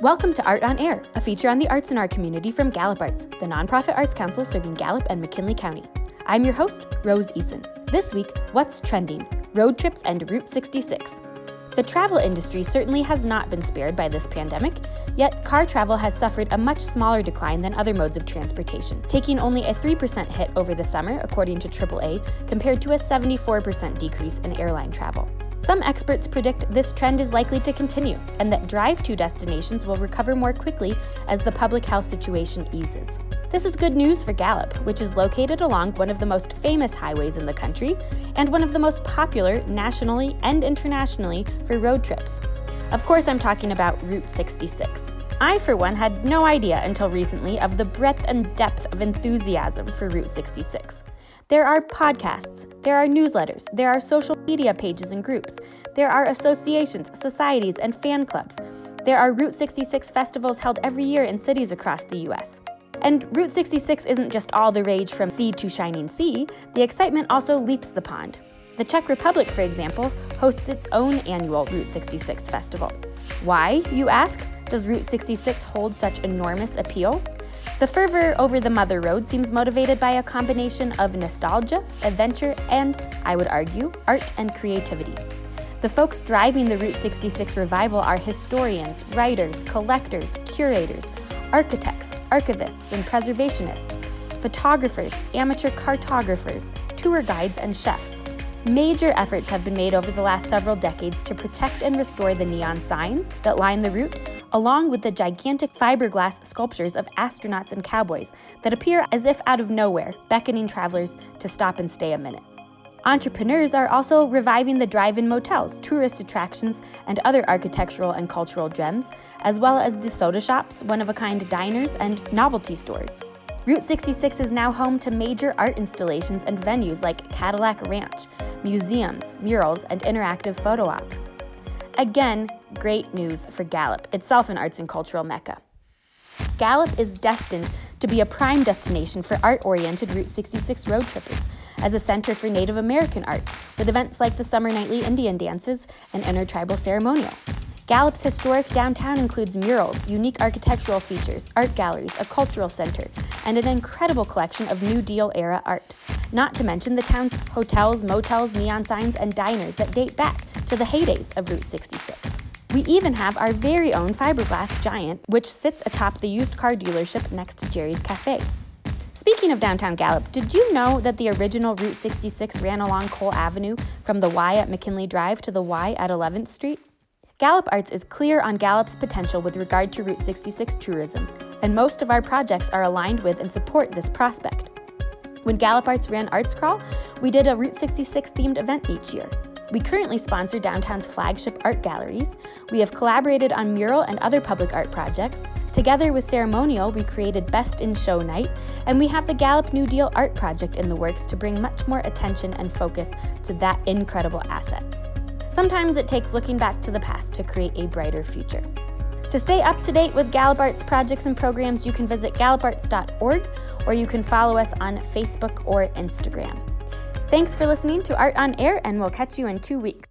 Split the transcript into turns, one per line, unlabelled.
Welcome to Art on Air, a feature on the arts in our community from Gallup Arts, the nonprofit arts council serving Gallup and McKinley County. I'm your host, Rose Eason. This week, what's trending? Road trips and Route 66. The travel industry certainly has not been spared by this pandemic, yet car travel has suffered a much smaller decline than other modes of transportation, taking only a 3% hit over the summer, according to AAA, compared to a 74% decrease in airline travel. Some experts predict this trend is likely to continue and that drive to destinations will recover more quickly as the public health situation eases. This is good news for Gallup, which is located along one of the most famous highways in the country and one of the most popular nationally and internationally for road trips. Of course, I'm talking about Route 66. I, for one, had no idea until recently of the breadth and depth of enthusiasm for Route 66. There are podcasts, there are newsletters, there are social media pages and groups, there are associations, societies, and fan clubs. There are Route 66 festivals held every year in cities across the U.S. And Route 66 isn't just all the rage from sea to shining sea, the excitement also leaps the pond. The Czech Republic, for example, hosts its own annual Route 66 festival. Why, you ask, does Route 66 hold such enormous appeal? The fervor over the Mother Road seems motivated by a combination of nostalgia, adventure, and, I would argue, art and creativity. The folks driving the Route 66 revival are historians, writers, collectors, curators, architects, archivists, and preservationists, photographers, amateur cartographers, tour guides, and chefs. Major efforts have been made over the last several decades to protect and restore the neon signs that line the route, along with the gigantic fiberglass sculptures of astronauts and cowboys that appear as if out of nowhere, beckoning travelers to stop and stay a minute. Entrepreneurs are also reviving the drive in motels, tourist attractions, and other architectural and cultural gems, as well as the soda shops, one of a kind diners, and novelty stores. Route 66 is now home to major art installations and venues like Cadillac Ranch, museums, murals, and interactive photo ops. Again, great news for Gallup, itself an arts and cultural mecca. Gallup is destined to be a prime destination for art oriented Route 66 road trippers as a center for Native American art, with events like the Summer Nightly Indian Dances and Intertribal Ceremonial. Gallup's historic downtown includes murals, unique architectural features, art galleries, a cultural center, and an incredible collection of New Deal era art. Not to mention the town's hotels, motels, neon signs, and diners that date back to the heydays of Route 66. We even have our very own fiberglass giant, which sits atop the used car dealership next to Jerry's Cafe. Speaking of downtown Gallup, did you know that the original Route 66 ran along Coal Avenue from the Y at McKinley Drive to the Y at 11th Street? Gallup Arts is clear on Gallup's potential with regard to Route 66 tourism, and most of our projects are aligned with and support this prospect. When Gallup Arts ran Arts Crawl, we did a Route 66 themed event each year. We currently sponsor downtown's flagship art galleries. We have collaborated on mural and other public art projects. Together with Ceremonial, we created Best in Show Night, and we have the Gallup New Deal Art Project in the works to bring much more attention and focus to that incredible asset. Sometimes it takes looking back to the past to create a brighter future. To stay up to date with Gallup Arts projects and programs, you can visit galluparts.org or you can follow us on Facebook or Instagram. Thanks for listening to Art on Air, and we'll catch you in two weeks.